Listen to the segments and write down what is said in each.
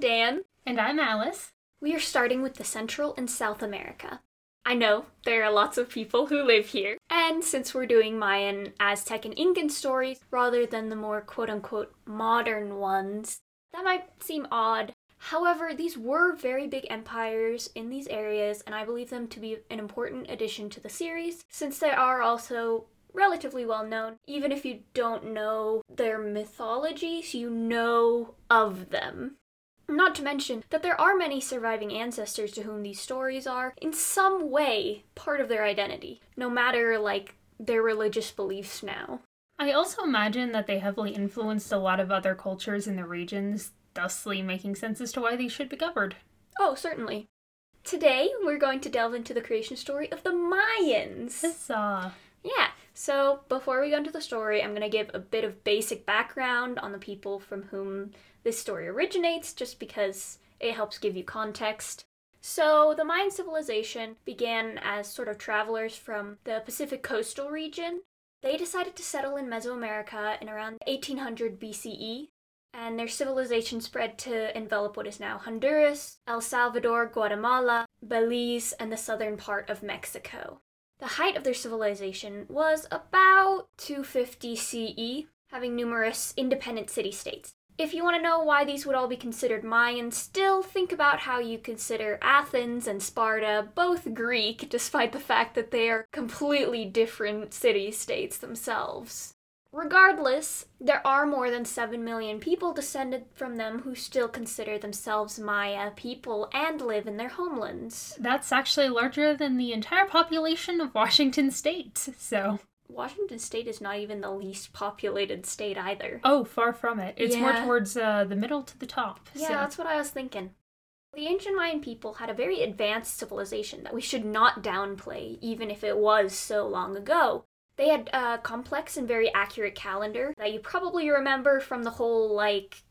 Dan. And I'm Alice. We are starting with the Central and South America. I know there are lots of people who live here, and since we're doing Mayan, Aztec, and Incan stories rather than the more quote unquote modern ones, that might seem odd. However, these were very big empires in these areas, and I believe them to be an important addition to the series, since they are also relatively well known. Even if you don't know their mythologies, you know of them. Not to mention that there are many surviving ancestors to whom these stories are, in some way, part of their identity, no matter, like, their religious beliefs now. I also imagine that they heavily influenced a lot of other cultures in the regions, thusly making sense as to why these should be covered. Oh, certainly. Today, we're going to delve into the creation story of the Mayans. Huzzah! Yeah, so before we go into the story, I'm going to give a bit of basic background on the people from whom this story originates just because it helps give you context. So, the Mayan civilization began as sort of travelers from the Pacific coastal region. They decided to settle in Mesoamerica in around 1800 BCE, and their civilization spread to envelop what is now Honduras, El Salvador, Guatemala, Belize, and the southern part of Mexico. The height of their civilization was about 250 CE, having numerous independent city states. If you want to know why these would all be considered Mayan, still think about how you consider Athens and Sparta both Greek, despite the fact that they are completely different city states themselves. Regardless, there are more than 7 million people descended from them who still consider themselves Maya people and live in their homelands. That's actually larger than the entire population of Washington state, so. Washington State is not even the least populated state either. Oh, far from it. It's more towards uh, the middle to the top. Yeah, so. that's what I was thinking. The ancient Mayan people had a very advanced civilization that we should not downplay, even if it was so long ago. They had a complex and very accurate calendar that you probably remember from the whole, like,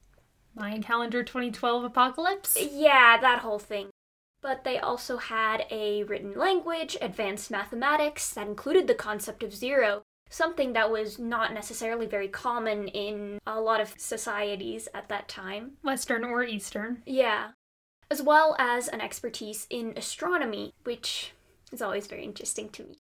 Mayan calendar 2012 apocalypse. yeah, that whole thing. But they also had a written language, advanced mathematics that included the concept of zero, something that was not necessarily very common in a lot of societies at that time. Western or Eastern. Yeah. As well as an expertise in astronomy, which is always very interesting to me.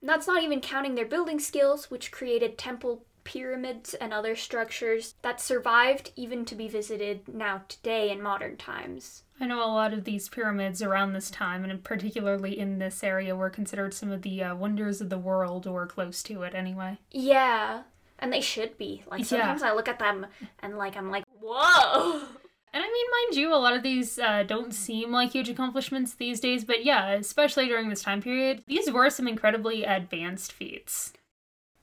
And that's not even counting their building skills, which created temple pyramids and other structures that survived even to be visited now today in modern times. I know a lot of these pyramids around this time, and particularly in this area, were considered some of the uh, wonders of the world, or close to it anyway. Yeah, and they should be. Like Yeah. sometimes I look at them and like I'm like, whoa. And I mean, mind you, a lot of these uh, don't seem like huge accomplishments these days, but yeah, especially during this time period, these were some incredibly advanced feats.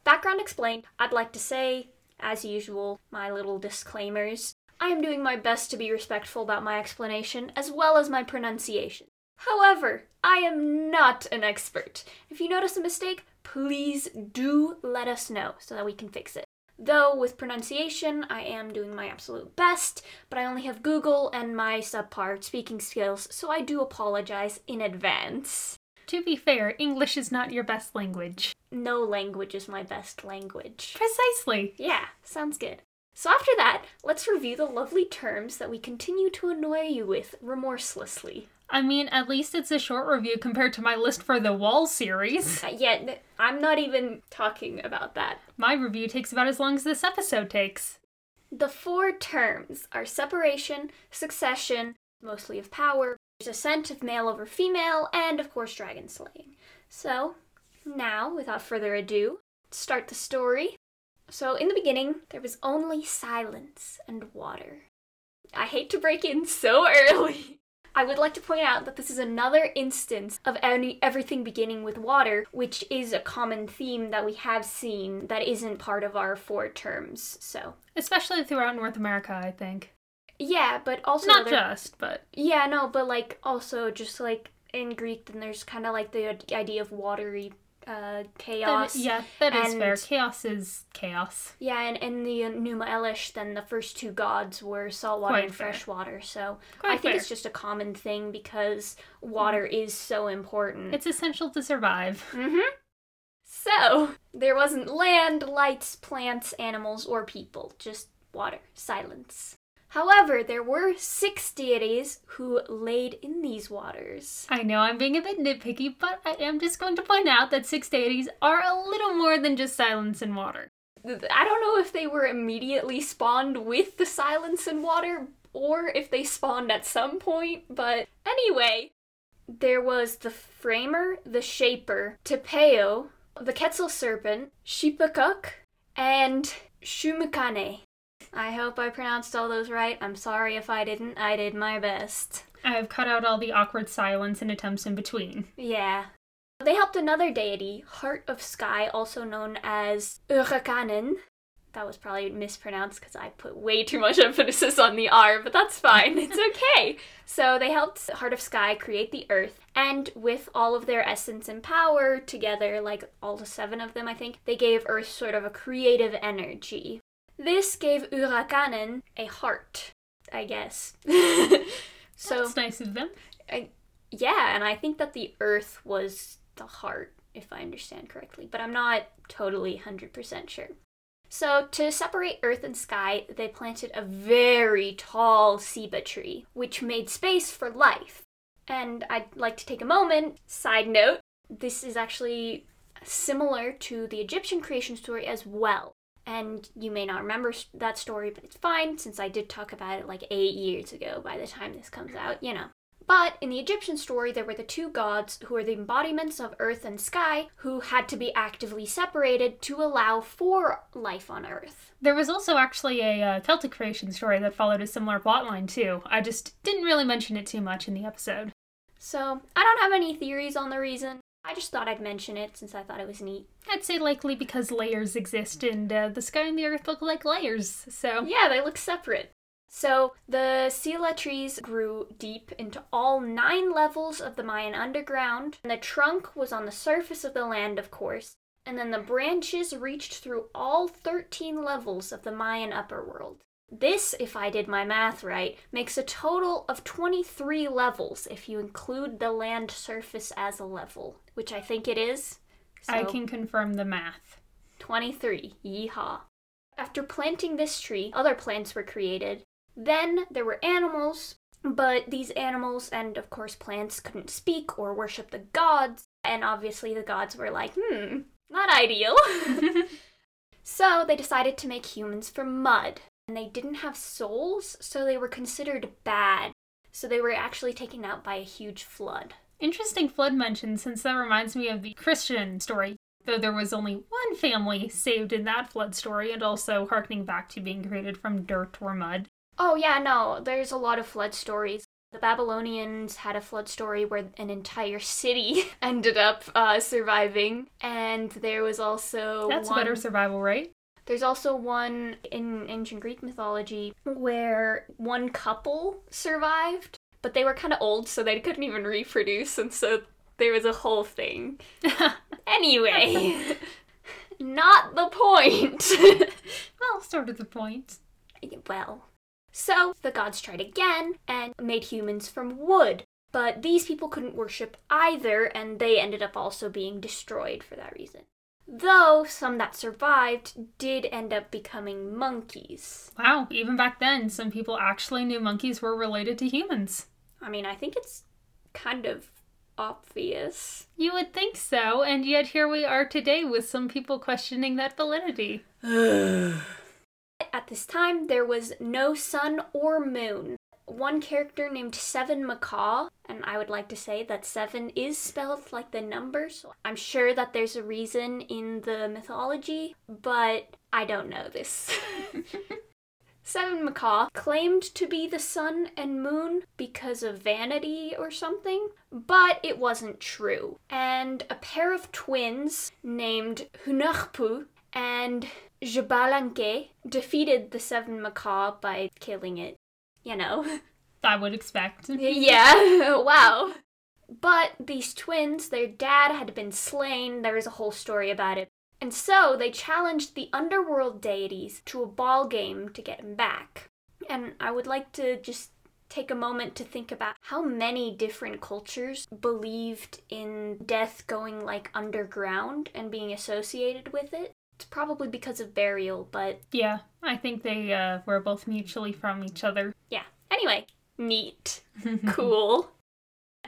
Background explained. I'd like to say, as usual, my little disclaimers. I am doing my best to be respectful about my explanation as well as my pronunciation. However, I am not an expert. If you notice a mistake, please do let us know so that we can fix it. Though with pronunciation, I am doing my absolute best, but I only have Google and my subpar speaking skills, so I do apologize in advance. To be fair, English is not your best language. No language is my best language. Precisely. Yeah, sounds good. So after that, let's review the lovely terms that we continue to annoy you with remorselessly. I mean, at least it's a short review compared to my list for the Wall series. Uh, yet, I'm not even talking about that. My review takes about as long as this episode takes. The four terms are separation, succession, mostly of power, descent of male over female, and of course dragon slaying. So, now, without further ado, start the story. So, in the beginning, there was only silence and water. I hate to break in so early. I would like to point out that this is another instance of any, everything beginning with water, which is a common theme that we have seen that isn't part of our four terms. So, Especially throughout North America, I think. Yeah, but also Not other- just, but Yeah, no, but like also just like in Greek, then there's kind of like the idea of watery uh, chaos. That- yeah, that is and- fair. Chaos is chaos. Yeah, and in the Enuma Elish, then the first two gods were saltwater Quite and fair. freshwater. So Quite I think fair. it's just a common thing because water is so important. It's essential to survive. Mm-hmm. So there wasn't land, lights, plants, animals, or people. Just water, silence. However, there were six deities who laid in these waters. I know I'm being a bit nitpicky, but I am just going to point out that six deities are a little more than just silence and water. I don't know if they were immediately spawned with the silence and water or if they spawned at some point, but anyway, there was the framer, the shaper, Tepeu, the Quetzal serpent, Xpiyacoc, and Xmucane. I hope I pronounced all those right. I'm sorry if I didn't. I did my best. I have cut out all the awkward silence and attempts in between. Yeah. They helped another deity, Heart of Sky, also known as Urakanen. That was probably mispronounced because I put way too much emphasis on the R, but that's fine. It's okay. so they helped Heart of Sky create the Earth, and with all of their essence and power together, like all the seven of them, I think, they gave Earth sort of a creative energy. This gave Urakanen a heart, I guess. so That's nice of them. I, yeah, and I think that the Earth was the heart, if I understand correctly, but I'm not totally 100% sure. So, to separate earth and sky, they planted a very tall ceiba tree, which made space for life. And I'd like to take a moment, side note, this is actually similar to the Egyptian creation story as well. And you may not remember that story, but it's fine since I did talk about it like eight years ago by the time this comes out, you know. But in the Egyptian story, there were the two gods who were the embodiments of earth and sky who had to be actively separated to allow for life on earth. There was also actually a uh, Celtic creation story that followed a similar plotline, too. I just didn't really mention it too much in the episode. So, I don't have any theories on the reason. I just thought I'd mention it since I thought it was neat. I'd say likely because layers exist and uh, the sky and the earth look like layers, so. Yeah, they look separate. So the Sila trees grew deep into all nine levels of the Mayan underground, and the trunk was on the surface of the land, of course, and then the branches reached through all 13 levels of the Mayan upper world. This, if I did my math right, makes a total of 23 levels if you include the land surface as a level, which I think it is. So, I can confirm the math. 23. Yeehaw. After planting this tree, other plants were created, then there were animals, but these animals and, of course, plants couldn't speak or worship the gods, and obviously the gods were like, hmm, not ideal. so they decided to make humans from mud. And they didn't have souls, so they were considered bad. So they were actually taken out by a huge flood. Interesting flood mention, since that reminds me of the Christian story though there was only one family saved in that flood story, and also harkening back to being created from dirt or mud. Oh, yeah, no, there's a lot of flood stories. The Babylonians had a flood story where an entire city ended up uh, surviving, and there was also. That's one... better survival rate. There's also one in ancient Greek mythology where one couple survived, but they were kind of old, so they couldn't even reproduce, and so there was a whole thing. anyway, not the point. well, sort of the point. Well, so the gods tried again and made humans from wood. But these people couldn't worship either, and they ended up also being destroyed for that reason. Though some that survived did end up becoming monkeys. Wow, even back then, some people actually knew monkeys were related to humans. I mean, I think it's kind of obvious. You would think so, and yet here we are today with some people questioning that validity. At this time, there was no sun or moon. One character named Seven Macaw, and I would like to say that seven is spelled like the number, so I'm sure that there's a reason in the mythology, but I don't know this. Seven Macaw claimed to be the sun and moon because of vanity or something, but it wasn't true. And a pair of twins named Hunahpu and Jabalanque defeated the Seven Macaw by killing it. You know. I would expect. yeah, wow. But these twins, their dad had been slain. There is a whole story about it. And so they challenged the underworld deities to a ball game to get him back. And I would like to just take a moment to think about how many different cultures believed in death going like underground and being associated with it. It's probably because of burial, but Yeah, I think they uh, were both mutually from each other. yeah. Anyway, neat. cool.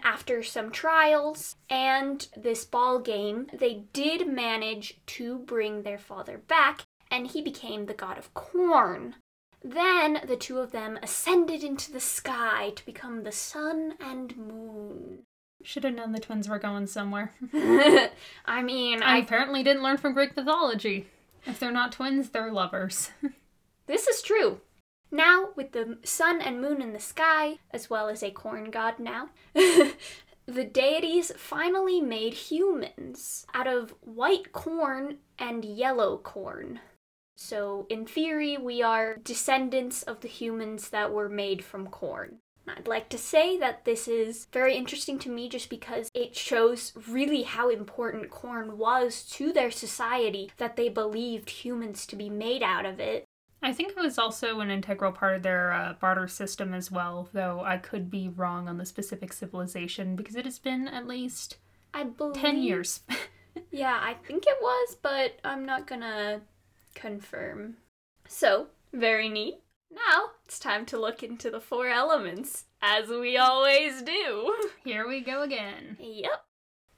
After some trials and this ball game, they did manage to bring their father back, and he became the god of corn. Then the two of them ascended into the sky to become the sun and moon. Should have known the twins were going somewhere. I mean, I I apparently didn't learn from Greek mythology. If they're not twins, they're lovers. This is true. Now, with the sun and moon in the sky, as well as a corn god now, the deities finally made humans out of white corn and yellow corn. So, in theory, we are descendants of the humans that were made from corn. I'd like to say that this is very interesting to me just because it shows really how important corn was to their society that they believed humans to be made out of it. I think it was also an integral part of their uh, barter system as well, though I could be wrong on the specific civilization because it has been at least I believe 10 years. Yeah, I think it was, but I'm not gonna confirm. So, very neat. Now, it's time to look into the four elements, as we always do. Here we go again. Yep.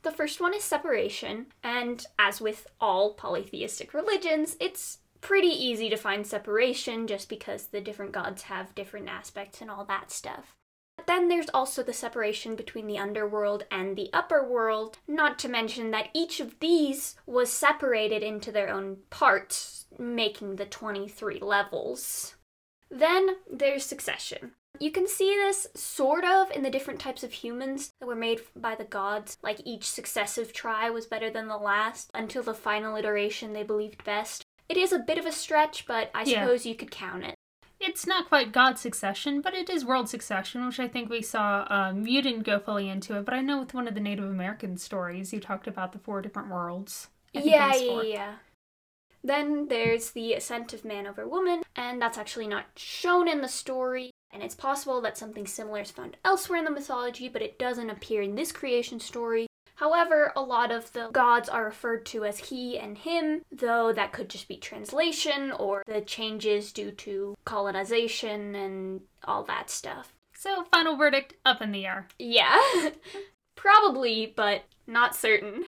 The first one is separation, and as with all polytheistic religions, it's pretty easy to find separation just because the different gods have different aspects and all that stuff. But then there's also the separation between the underworld and the upper world, not to mention that each of these was separated into their own parts, making the 23 levels. Then there's succession. You can see this sort of in the different types of humans that were made by the gods. Like each successive try was better than the last until the final iteration they believed best. It is a bit of a stretch, but I Yeah. suppose you could count it. It's not quite God succession, but it is world succession, which I think we saw. Um, you didn't go fully into it, but I know with one of the Native American stories, you talked about the four different worlds. I think it Yeah, yeah, yeah. Then there's the ascent of man over woman, and that's actually not shown in the story. And it's possible that something similar is found elsewhere in the mythology, but it doesn't appear in this creation story. However, a lot of the gods are referred to as he and him, though that could just be translation or the changes due to colonization and all that stuff. So, final verdict up in the air. Yeah, probably, but not certain.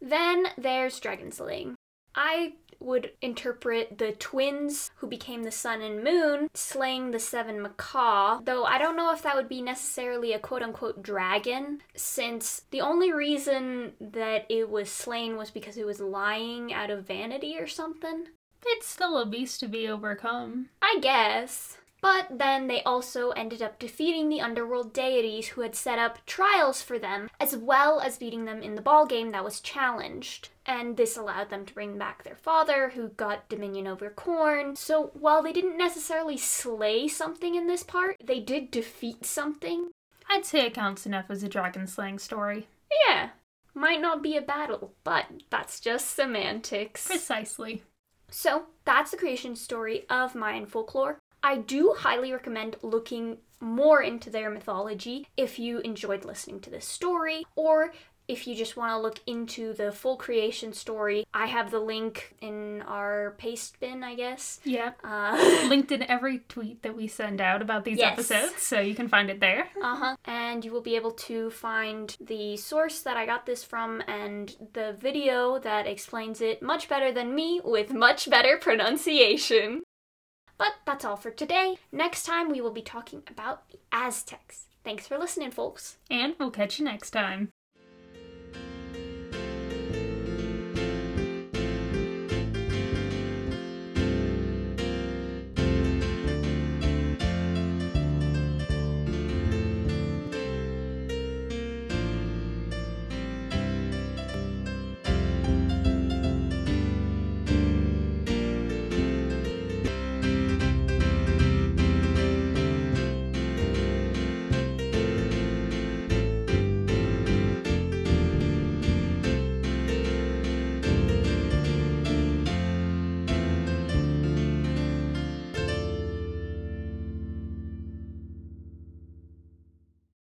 Then there's dragon slaying. I would interpret the twins who became the sun and moon slaying the seven macaw, though I don't know if that would be necessarily a quote unquote dragon, since the only reason that it was slain was because it was lying out of vanity or something. It's still a beast to be overcome. I guess. But then they also ended up defeating the underworld deities who had set up trials for them, as well as beating them in the ball game that was challenged. And this allowed them to bring back their father, who got dominion over corn. So while they didn't necessarily slay something in this part, they did defeat something. I'd say it counts enough as a dragon slaying story. Yeah, might not be a battle, but that's just semantics. Precisely. So, that's the creation story of Mayan folklore. I do highly recommend looking more into their mythology if you enjoyed listening to this story, or if you just want to look into the full creation story. I have the link in our paste bin, I guess. Yeah. Uh Linked in every tweet that we send out about these Yes. episodes, so you can find it there. Uh-huh. And you will be able to find the source that I got this from and the video that explains it much better than me with much better pronunciation. But that's all for today. Next time we will be talking about the Aztecs. Thanks for listening, folks. And we'll catch you next time.